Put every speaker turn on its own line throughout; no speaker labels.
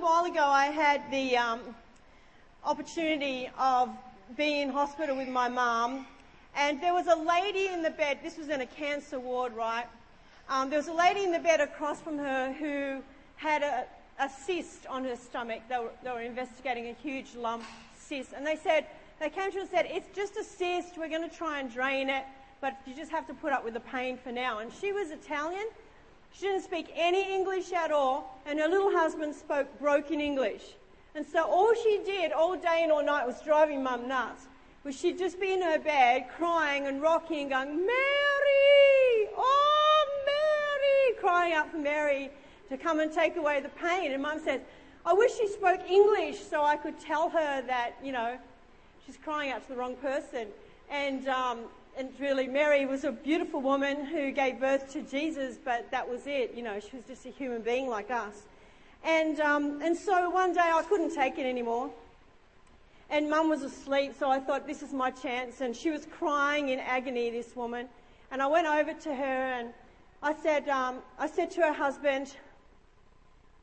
while ago, I had the um, opportunity of being in hospital with my mum, and there was a lady in the bed. This was in a cancer ward, right? Um, there was a lady in the bed across from her who had a, a cyst on her stomach. They were, they were investigating a huge lump cyst, and they said they came to her and said, "It's just a cyst. We're going to try and drain it, but you just have to put up with the pain for now." And she was Italian. She didn't speak any English at all, and her little husband spoke broken English. And so all she did all day and all night was driving mum nuts. Was she'd just be in her bed crying and rocking and going, Mary! Oh, Mary! Crying out for Mary to come and take away the pain. And mum says, I wish she spoke English so I could tell her that, you know, she's crying out to the wrong person. And um, and really, Mary was a beautiful woman who gave birth to Jesus, but that was it. You know, she was just a human being like us. And, um, and so one day I couldn't take it anymore. And mum was asleep, so I thought, this is my chance. And she was crying in agony, this woman. And I went over to her and I said, um, I said to her husband,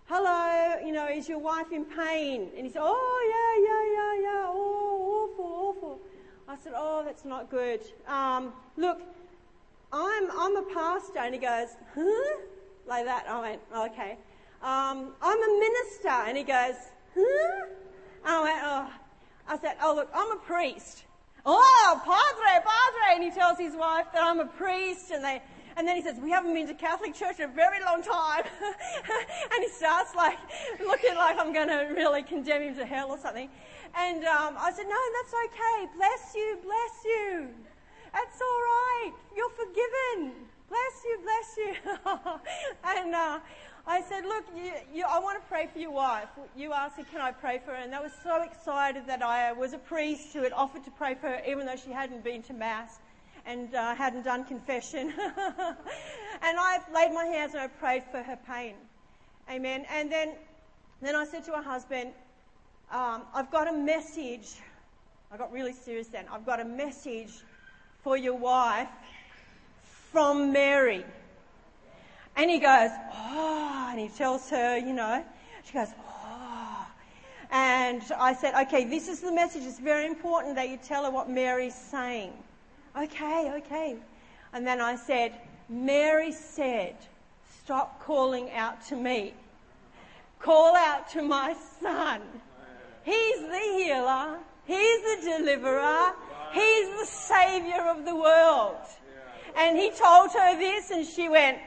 hello, you know, is your wife in pain? And he said, oh, yeah, yeah, yeah. I said, Oh, that's not good. Um, look, I'm, I'm a pastor. And he goes, Huh? Like that. I went, Okay. Um, I'm a minister. And he goes, Huh? I went, Oh. I said, Oh, look, I'm a priest. Oh, padre, padre. And he tells his wife that I'm a priest. And they, and then he says, we haven't been to Catholic church in a very long time. and he starts like looking like I'm going to really condemn him to hell or something. And um, I said, No, that's okay. Bless you, bless you. That's all right. You're forgiven. Bless you, bless you. and uh, I said, Look, you, you, I want to pray for your wife. You asked me, Can I pray for her? And they were so excited that I was a priest who had offered to pray for her, even though she hadn't been to Mass and uh, hadn't done confession. and I laid my hands and I prayed for her pain. Amen. And then, then I said to her husband, um, I've got a message. I got really serious then. I've got a message for your wife from Mary. And he goes, oh, and he tells her, you know, she goes, oh. And I said, okay, this is the message. It's very important that you tell her what Mary's saying. Okay, okay. And then I said, Mary said, stop calling out to me. Call out to my son. He's the healer. He's the deliverer. He's the savior of the world. And he told her this and she went,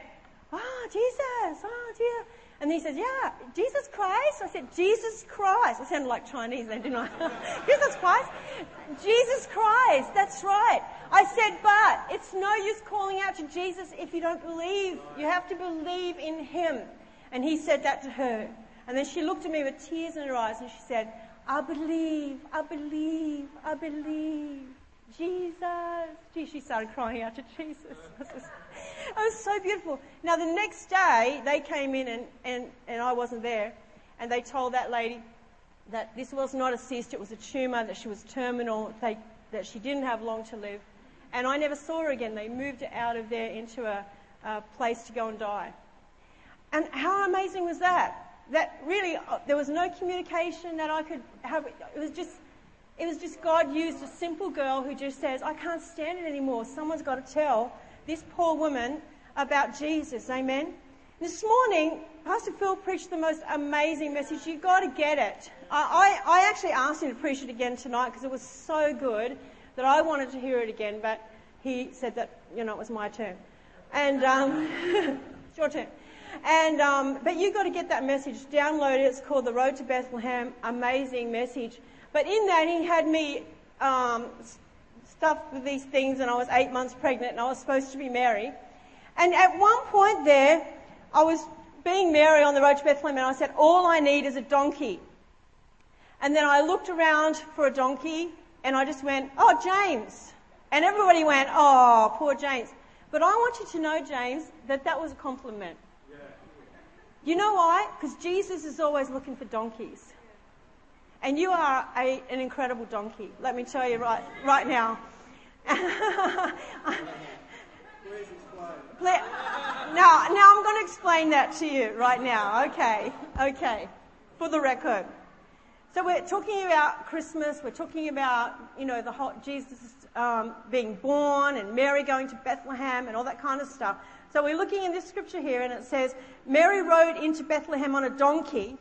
oh, Jesus, oh dear. And he says, yeah, Jesus Christ? I said, Jesus Christ. I sounded like Chinese then, didn't I? Jesus Christ? Jesus Christ, that's right. I said, but it's no use calling out to Jesus if you don't believe. You have to believe in him. And he said that to her. And then she looked at me with tears in her eyes and she said, I believe, I believe, I believe. Jesus. Gee, she started crying out to Jesus. It was so beautiful. Now the next day, they came in and, and, and I wasn't there. And they told that lady that this was not a cyst, it was a tumour, that she was terminal, they, that she didn't have long to live. And I never saw her again. They moved her out of there into a, a place to go and die. And how amazing was that? that really uh, there was no communication that I could have. It was just, it was just God used a simple girl who just says, I can't stand it anymore. Someone's got to tell this poor woman about Jesus. Amen. This morning, Pastor Phil preached the most amazing message. You've got to get it. I, I, I actually asked him to preach it again tonight because it was so good that I wanted to hear it again, but he said that, you know, it was my turn. And, um, it's your turn. And, um, but you've got to get that message, download it. It's called The Road to Bethlehem. Amazing message. But in that, he had me um, stuffed with these things, and I was eight months pregnant, and I was supposed to be Mary. And at one point there, I was being Mary on the road to Bethlehem, and I said, All I need is a donkey. And then I looked around for a donkey, and I just went, Oh, James. And everybody went, Oh, poor James. But I want you to know, James, that that was a compliment. You know why? Because Jesus is always looking for donkeys. And you are a, an incredible donkey. Let me tell you right, right now. now, now I'm going to explain that to you right now. Okay, okay. for the record. So we're talking about Christmas. We're talking about, you know, the whole Jesus um, being born and Mary going to Bethlehem and all that kind of stuff. So we're looking in this scripture here and it says, Mary rode into Bethlehem on a donkey.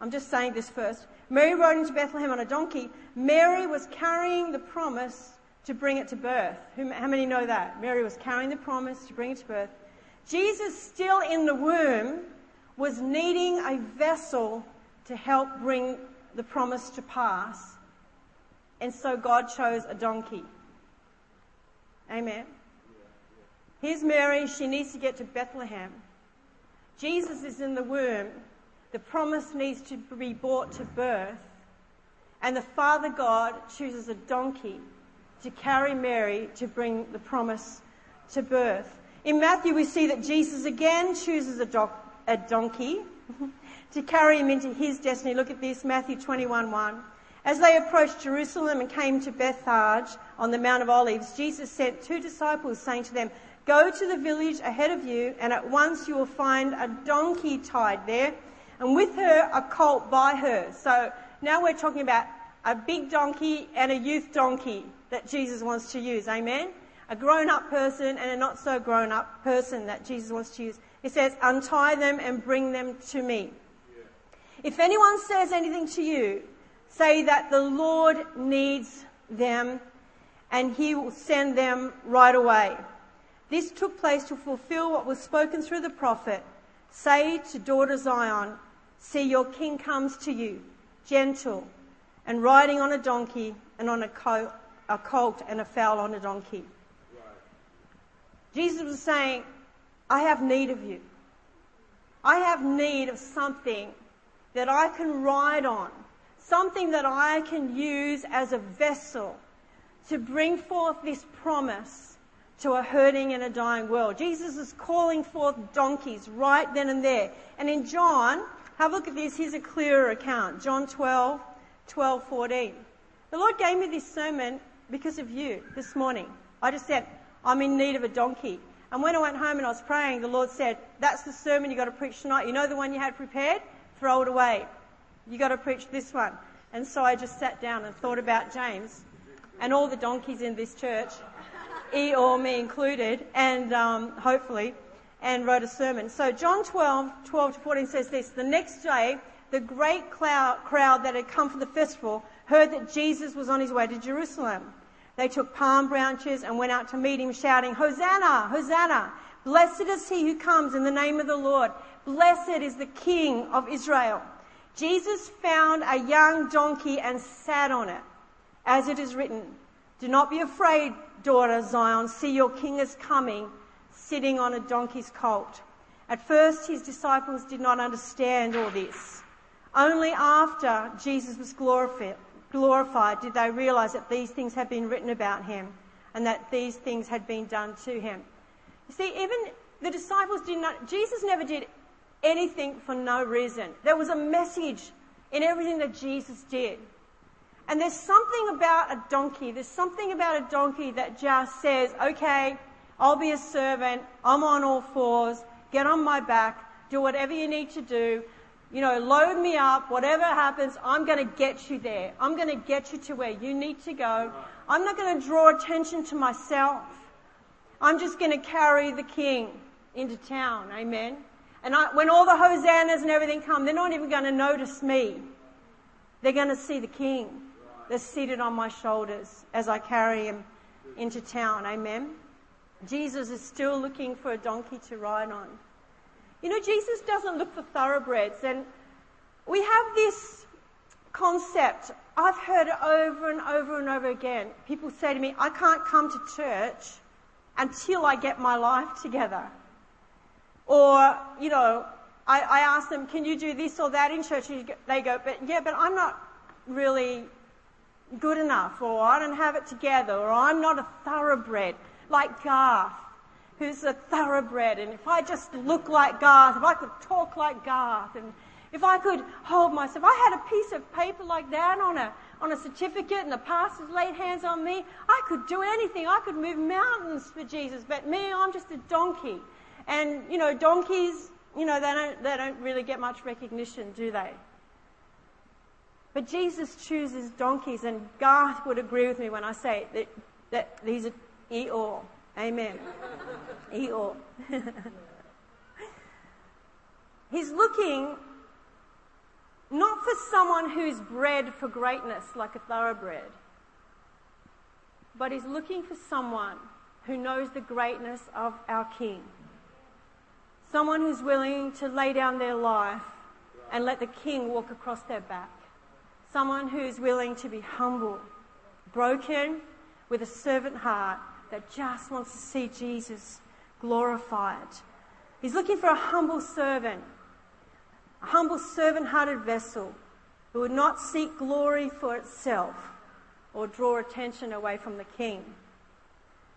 I'm just saying this first. Mary rode into Bethlehem on a donkey. Mary was carrying the promise to bring it to birth. How many know that? Mary was carrying the promise to bring it to birth. Jesus, still in the womb, was needing a vessel to help bring the promise to pass. And so God chose a donkey. Amen. Here's Mary. She needs to get to Bethlehem. Jesus is in the womb. The promise needs to be brought to birth. And the Father God chooses a donkey to carry Mary to bring the promise to birth. In Matthew, we see that Jesus again chooses a, do- a donkey to carry him into his destiny. Look at this, Matthew 21 1. As they approached Jerusalem and came to Bethphage on the Mount of Olives, Jesus sent two disciples, saying to them, Go to the village ahead of you, and at once you will find a donkey tied there, and with her a colt by her. So now we're talking about a big donkey and a youth donkey that Jesus wants to use. Amen? A grown up person and a not so grown up person that Jesus wants to use. He says, Untie them and bring them to me. If anyone says anything to you, say that the Lord needs them and he will send them right away. This took place to fulfill what was spoken through the prophet. Say to daughter Zion, see your king comes to you, gentle and riding on a donkey and on a colt, a colt and a foal on a donkey. Jesus was saying, I have need of you. I have need of something that I can ride on, something that I can use as a vessel to bring forth this promise to a hurting and a dying world. Jesus is calling forth donkeys right then and there. And in John, have a look at this, here's a clearer account. John 12, 12, 14. The Lord gave me this sermon because of you this morning. I just said, I'm in need of a donkey. And when I went home and I was praying, the Lord said, That's the sermon you've got to preach tonight. You know the one you had prepared? Throw it away. You got to preach this one. And so I just sat down and thought about James and all the donkeys in this church, E or me included, and um, hopefully, and wrote a sermon. So John 12, 12 to 14 says this: The next day, the great crowd that had come for the festival heard that Jesus was on his way to Jerusalem. They took palm branches and went out to meet him, shouting, Hosanna! Hosanna! Blessed is he who comes in the name of the Lord. Blessed is the King of Israel. Jesus found a young donkey and sat on it, as it is written, Do not be afraid, daughter Zion. See, your king is coming, sitting on a donkey's colt. At first, his disciples did not understand all this. Only after Jesus was glorified, did they realize that these things had been written about him and that these things had been done to him. You see, even the disciples did not, Jesus never did anything for no reason. There was a message in everything that Jesus did. And there's something about a donkey, there's something about a donkey that just says, okay, I'll be a servant, I'm on all fours, get on my back, do whatever you need to do, you know, load me up, whatever happens, I'm going to get you there. I'm going to get you to where you need to go. I'm not going to draw attention to myself. I'm just going to carry the king into town. Amen. And I, when all the hosannas and everything come, they're not even going to notice me. They're going to see the King that's seated on my shoulders as I carry him into town. Amen. Jesus is still looking for a donkey to ride on. You know, Jesus doesn't look for thoroughbreds. And we have this concept. I've heard it over and over and over again. People say to me, I can't come to church until I get my life together. Or, you know, I, I ask them, can you do this or that in church? And they go, but yeah, but I'm not really good enough, or I don't have it together, or I'm not a thoroughbred like Garth, who's a thoroughbred. And if I just look like Garth, if I could talk like Garth, and if I could hold myself, I had a piece of paper like that on a on a certificate, and the pastors laid hands on me. I could do anything. I could move mountains for Jesus. But me, I'm just a donkey. And, you know, donkeys, you know, they don't, they don't really get much recognition, do they? But Jesus chooses donkeys, and Garth would agree with me when I say that, that these are Eeyore. Amen. Eeyore. He's looking not for someone who's bred for greatness like a thoroughbred, but he's looking for someone who knows the greatness of our King. Someone who's willing to lay down their life and let the King walk across their back. Someone who's willing to be humble, broken, with a servant heart that just wants to see Jesus glorified. He's looking for a humble servant, a humble servant hearted vessel who would not seek glory for itself or draw attention away from the king.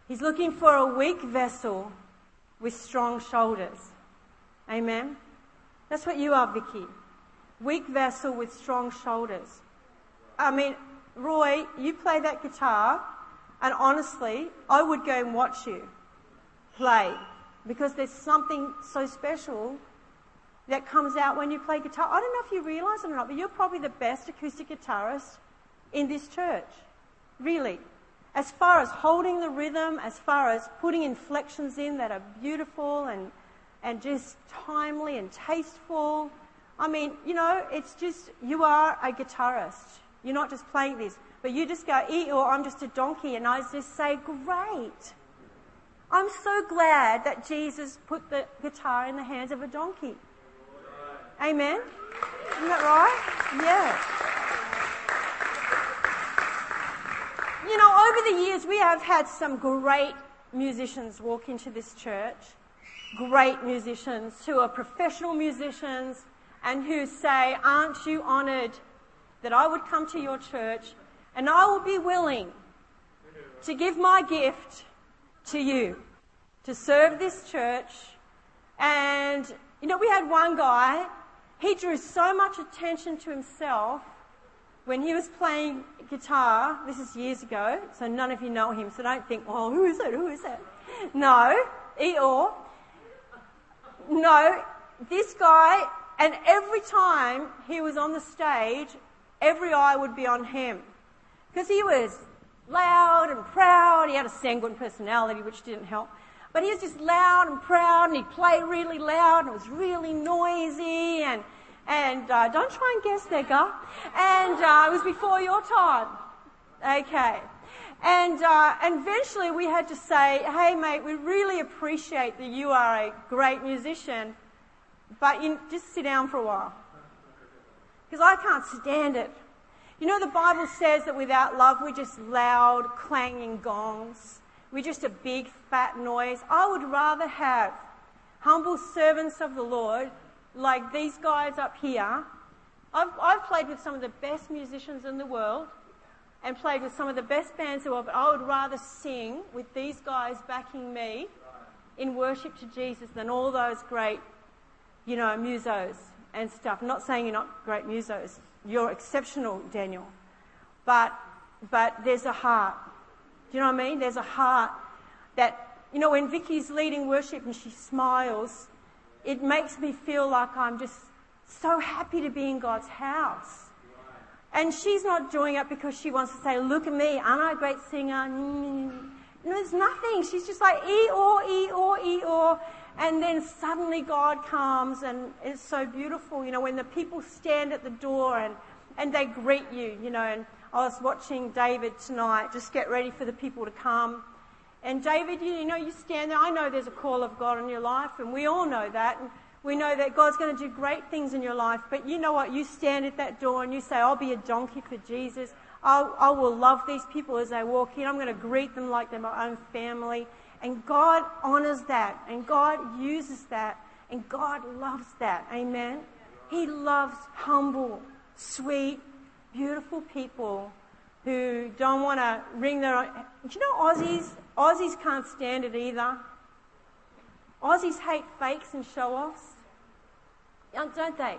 He's looking for a weak vessel with strong shoulders. Amen. That's what you are, Vicky. Weak vessel with strong shoulders. I mean, Roy, you play that guitar, and honestly, I would go and watch you play because there's something so special that comes out when you play guitar. I don't know if you realize it or not, but you're probably the best acoustic guitarist in this church. Really. As far as holding the rhythm, as far as putting inflections in that are beautiful and, and just timely and tasteful. I mean, you know, it's just, you are a guitarist. You're not just playing this, but you just go, e or I'm just a donkey. And I just say, great. I'm so glad that Jesus put the guitar in the hands of a donkey. Amen? Isn't that right? Yeah. You know, over the years, we have had some great musicians walk into this church. Great musicians who are professional musicians and who say, Aren't you honored that I would come to your church and I will be willing to give my gift to you to serve this church? And, you know, we had one guy, he drew so much attention to himself when he was playing guitar, this is years ago, so none of you know him, so don't think, oh, who is it? Who is it? No, Eeyore. No, this guy, and every time he was on the stage, every eye would be on him. Because he was loud and proud, he had a sanguine personality, which didn't help. But he was just loud and proud, and he'd play really loud, and it was really noisy, and and uh, don't try and guess, Edgar. And uh, it was before your time. Okay. And, uh, and eventually we had to say, hey, mate, we really appreciate that you are a great musician, but you just sit down for a while. Because I can't stand it. You know, the Bible says that without love, we're just loud, clanging gongs. We're just a big, fat noise. I would rather have humble servants of the Lord like these guys up here. I've, I've played with some of the best musicians in the world and played with some of the best bands in the world, but I would rather sing with these guys backing me in worship to Jesus than all those great, you know, musos and stuff. I'm not saying you're not great musos. You're exceptional, Daniel. But, but there's a heart. Do you know what I mean? There's a heart that, you know, when Vicky's leading worship and she smiles, it makes me feel like I'm just so happy to be in God's house. And she's not doing it because she wants to say, look at me, aren't I a great singer? No, there's nothing. She's just like, e or, oh, e or, oh, e or. Oh. And then suddenly God comes and it's so beautiful, you know, when the people stand at the door and, and they greet you, you know, and I was watching David tonight, just get ready for the people to come. And David, you know, you stand there. I know there's a call of God in your life, and we all know that. And we know that God's going to do great things in your life. But you know what? You stand at that door and you say, I'll be a donkey for Jesus. I'll, I will love these people as they walk in. I'm going to greet them like they're my own family. And God honors that. And God uses that. And God loves that. Amen. He loves humble, sweet, beautiful people who don't want to ring their own. Do you know Aussies? Aussies can't stand it either. Aussies hate fakes and show offs. Don't they?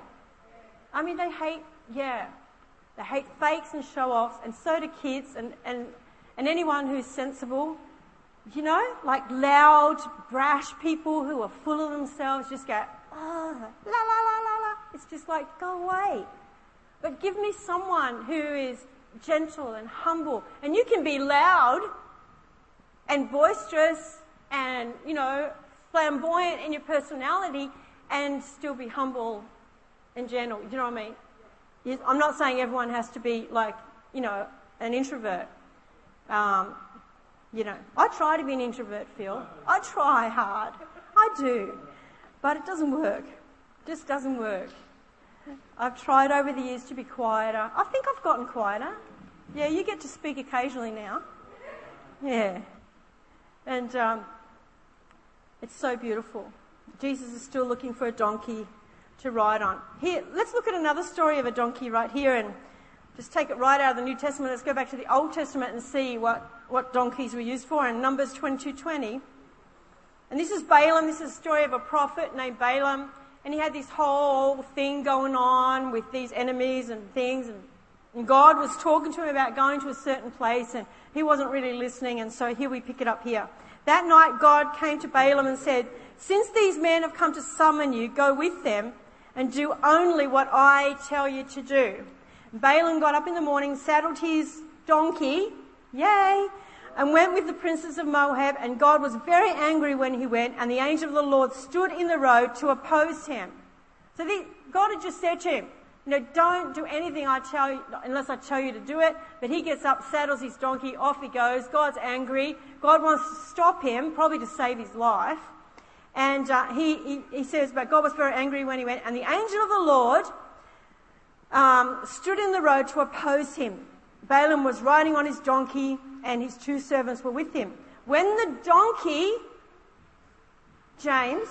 I mean, they hate, yeah. They hate fakes and show offs, and so do kids and, and, and anyone who's sensible. You know, like loud, brash people who are full of themselves just go, oh, la la la la la. It's just like, go away. But give me someone who is gentle and humble. And you can be loud and boisterous and, you know, flamboyant in your personality and still be humble and gentle. You know what I mean? I'm not saying everyone has to be like, you know, an introvert. Um, you know, I try to be an introvert, Phil. I try hard. I do. But it doesn't work. It just doesn't work. I've tried over the years to be quieter. I think I've gotten quieter. Yeah, you get to speak occasionally now. Yeah. And um, it's so beautiful. Jesus is still looking for a donkey to ride on. Here, let's look at another story of a donkey right here and just take it right out of the New Testament. Let's go back to the Old Testament and see what, what donkeys were used for in Numbers 22:20. And this is Balaam. This is a story of a prophet named Balaam. And he had this whole thing going on with these enemies and things. And, and God was talking to him about going to a certain place and he wasn't really listening. And so here we pick it up here. That night God came to Balaam and said, since these men have come to summon you, go with them and do only what I tell you to do. Balaam got up in the morning, saddled his donkey, yay, and went with the princes of Moab, and God was very angry when he went, and the angel of the Lord stood in the road to oppose him. So the, God had just said to him, you know, don't do anything I tell you, unless I tell you to do it. But he gets up, saddles his donkey, off he goes. God's angry. God wants to stop him, probably to save his life. And uh, he, he, he, says, but God was very angry when he went. And the angel of the Lord um, stood in the road to oppose him. Balaam was riding on his donkey, and his two servants were with him. When the donkey, James,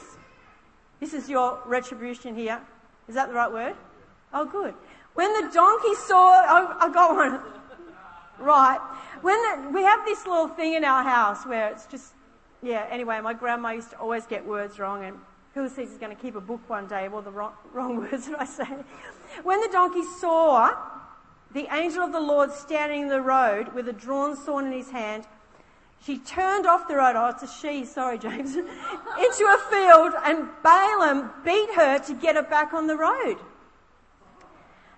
this is your retribution here. Is that the right word? Oh, good. When the donkey saw, oh, I got one. Right. When the, we have this little thing in our house where it's just yeah, anyway, my grandma used to always get words wrong, and who says he's going to keep a book one day? Well, the wrong, wrong words that I say. When the donkey saw the angel of the Lord standing in the road with a drawn sword in his hand, she turned off the road, oh, it's a she, sorry, James, into a field, and Balaam beat her to get her back on the road.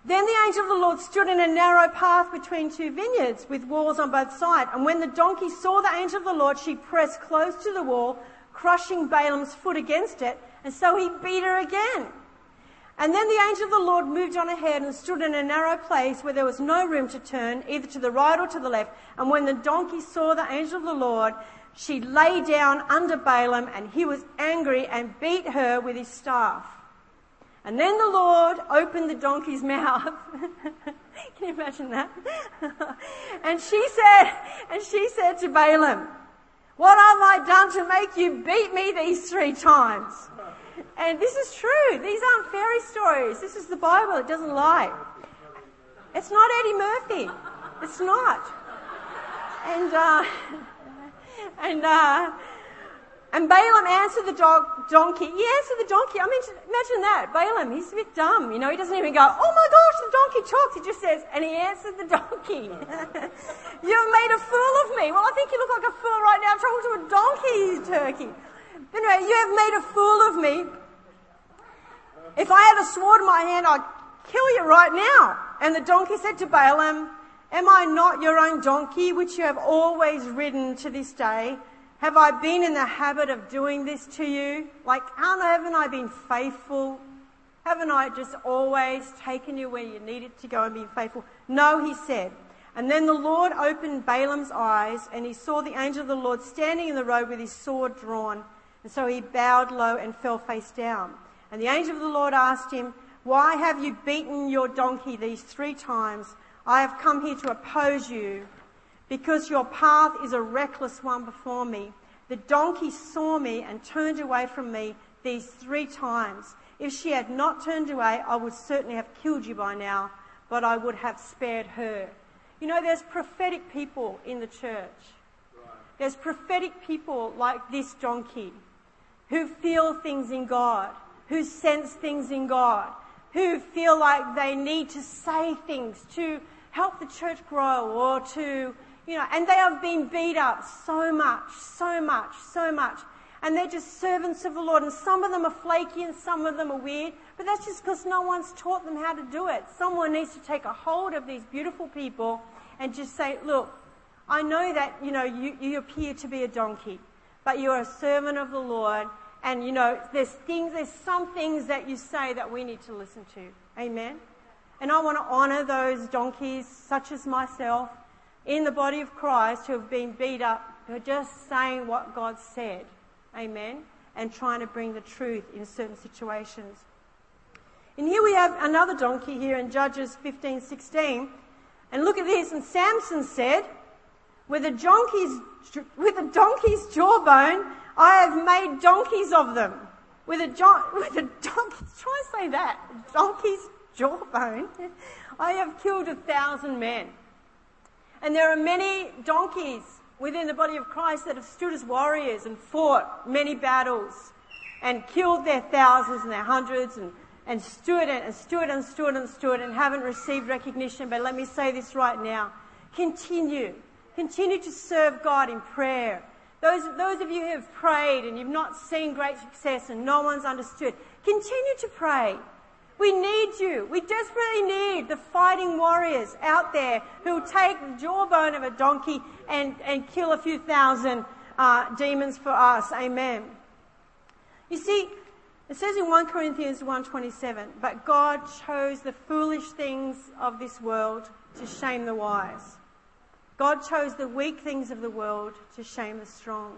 Then the angel of the Lord stood in a narrow path between two vineyards with walls on both sides. And when the donkey saw the angel of the Lord, she pressed close to the wall, crushing Balaam's foot against it. And so he beat her again. And then the angel of the Lord moved on ahead and stood in a narrow place where there was no room to turn, either to the right or to the left. And when the donkey saw the angel of the Lord, she lay down under Balaam, and he was angry and beat her with his staff. And then the Lord opened the donkey's mouth. Can you imagine that? and she said, and she said to Balaam, what have I done to make you beat me these three times? And this is true. These aren't fairy stories. This is the Bible. It doesn't lie. It's not Eddie Murphy. It's not. And, uh, and, uh, and Balaam answered the dog, donkey. He answered the donkey. I mean, imagine that. Balaam, he's a bit dumb. You know, he doesn't even go, oh my gosh, the donkey talks. He just says, and he answered the donkey. You've made a fool of me. Well, I think you look like a fool right now talking to a donkey, turkey. Anyway, you have made a fool of me. If I had a sword in my hand, I'd kill you right now. And the donkey said to Balaam, Am I not your own donkey, which you have always ridden to this day? Have I been in the habit of doing this to you? Like, haven't I been faithful? Haven't I just always taken you where you needed to go and been faithful? No, he said. And then the Lord opened Balaam's eyes and he saw the angel of the Lord standing in the road with his sword drawn. And so he bowed low and fell face down. And the angel of the Lord asked him, Why have you beaten your donkey these three times? I have come here to oppose you because your path is a reckless one before me. The donkey saw me and turned away from me these three times. If she had not turned away, I would certainly have killed you by now, but I would have spared her. You know, there's prophetic people in the church. There's prophetic people like this donkey who feel things in God, who sense things in God, who feel like they need to say things to help the church grow or to you know, and they have been beat up so much, so much, so much. And they're just servants of the Lord. And some of them are flaky and some of them are weird. But that's just because no one's taught them how to do it. Someone needs to take a hold of these beautiful people and just say, look, I know that, you know, you, you appear to be a donkey, but you're a servant of the Lord. And, you know, there's things, there's some things that you say that we need to listen to. Amen. And I want to honor those donkeys, such as myself, in the body of Christ who have been beat up for just saying what God said. Amen. And trying to bring the truth in certain situations. And here we have another donkey here in Judges 15, 16. And look at this. And Samson said, with a donkey's, with a donkey's jawbone, I have made donkeys of them. With a, with a donkey, try and say that. Donkey's jawbone. I have killed a thousand men. And there are many donkeys within the body of Christ that have stood as warriors and fought many battles and killed their thousands and their hundreds and, and stood and, and stood and stood and stood and haven't received recognition. But let me say this right now. Continue. Continue to serve God in prayer. Those, those of you who have prayed and you've not seen great success and no one's understood, continue to pray. We need you. We desperately need the fighting warriors out there who will take the jawbone of a donkey and, and kill a few thousand uh, demons for us. Amen. You see, it says in 1 Corinthians 1.27, but God chose the foolish things of this world to shame the wise. God chose the weak things of the world to shame the strong.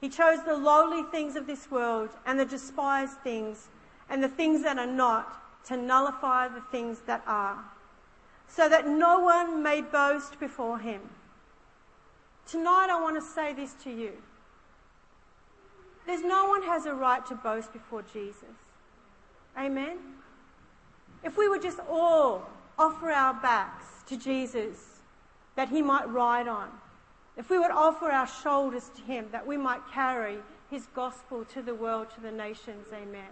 He chose the lowly things of this world and the despised things and the things that are not to nullify the things that are, so that no one may boast before him. Tonight I want to say this to you. There's no one has a right to boast before Jesus. Amen? If we would just all offer our backs to Jesus that he might ride on, if we would offer our shoulders to him that we might carry his gospel to the world, to the nations, amen.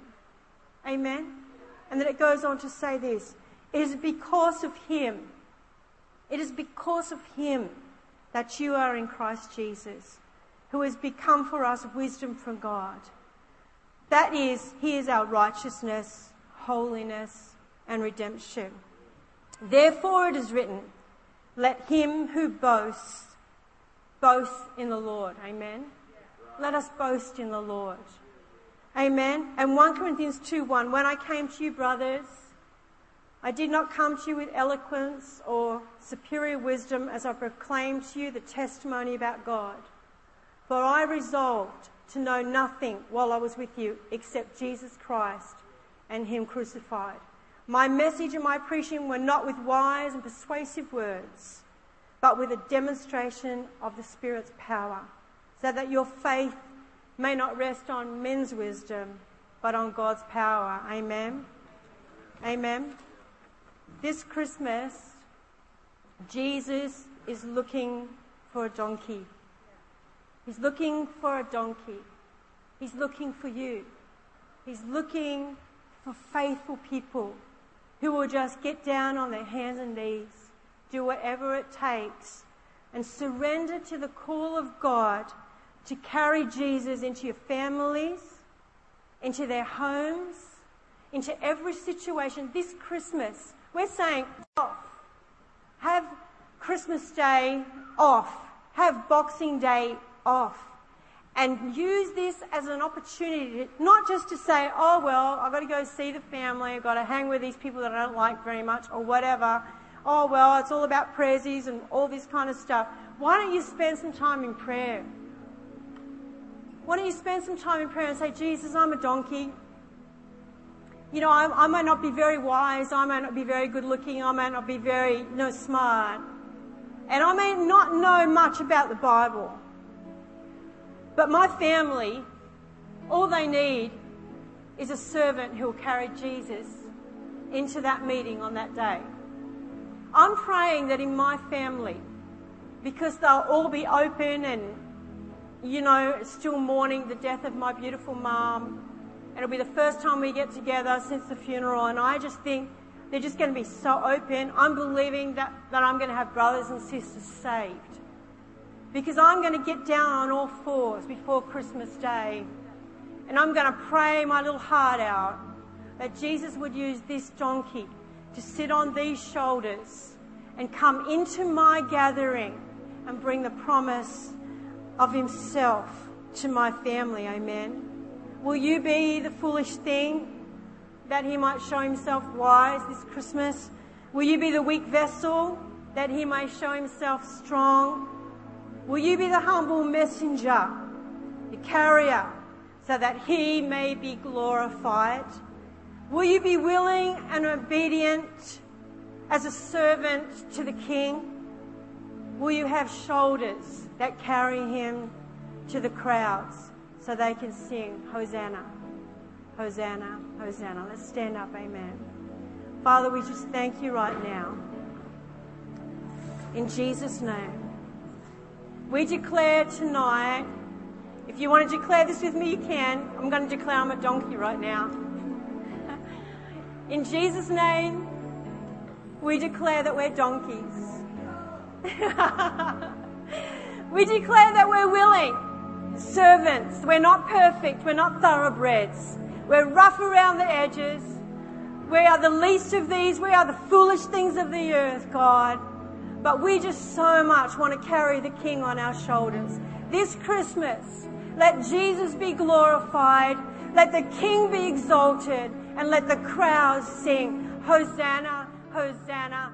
Amen? And then it goes on to say this It is because of Him, it is because of Him that you are in Christ Jesus, who has become for us wisdom from God. That is, He is our righteousness, holiness, and redemption. Therefore it is written, let him who boasts boast in the Lord. Amen. Let us boast in the Lord. Amen. And 1 Corinthians 2 1, when I came to you, brothers, I did not come to you with eloquence or superior wisdom as I proclaimed to you the testimony about God. For I resolved to know nothing while I was with you except Jesus Christ and Him crucified. My message and my preaching were not with wise and persuasive words, but with a demonstration of the Spirit's power, so that your faith may not rest on men's wisdom, but on God's power. Amen. Amen. This Christmas, Jesus is looking for a donkey. He's looking for a donkey. He's looking for you. He's looking for faithful people who will just get down on their hands and knees, do whatever it takes, and surrender to the call of God to carry Jesus into your families, into their homes, into every situation. This Christmas, we're saying off. Have Christmas Day off. Have Boxing Day off. And use this as an opportunity, to, not just to say, oh, well, I've got to go see the family, I've got to hang with these people that I don't like very much, or whatever. Oh, well, it's all about prayers and all this kind of stuff. Why don't you spend some time in prayer? Why don't you spend some time in prayer and say, Jesus, I'm a donkey. You know, I, I might not be very wise, I might not be very good looking, I might not be very, you know, smart. And I may not know much about the Bible. But my family, all they need is a servant who will carry Jesus into that meeting on that day. I'm praying that in my family, because they'll all be open and you know, still mourning the death of my beautiful mum. And it'll be the first time we get together since the funeral. And I just think they're just going to be so open. I'm believing that, that I'm going to have brothers and sisters saved. Because I'm going to get down on all fours before Christmas Day. And I'm going to pray my little heart out that Jesus would use this donkey to sit on these shoulders and come into my gathering and bring the promise of himself to my family. Amen. Will you be the foolish thing that he might show himself wise this Christmas? Will you be the weak vessel that he may show himself strong? Will you be the humble messenger, the carrier, so that he may be glorified? Will you be willing and obedient as a servant to the king? Will you have shoulders that carry him to the crowds so they can sing Hosanna, Hosanna, Hosanna? Let's stand up, amen. Father, we just thank you right now. In Jesus' name. We declare tonight, if you want to declare this with me, you can. I'm going to declare I'm a donkey right now. In Jesus' name, we declare that we're donkeys. we declare that we're willing servants. We're not perfect. We're not thoroughbreds. We're rough around the edges. We are the least of these. We are the foolish things of the earth, God. But we just so much want to carry the King on our shoulders. This Christmas, let Jesus be glorified. Let the King be exalted and let the crowds sing, Hosanna, Hosanna,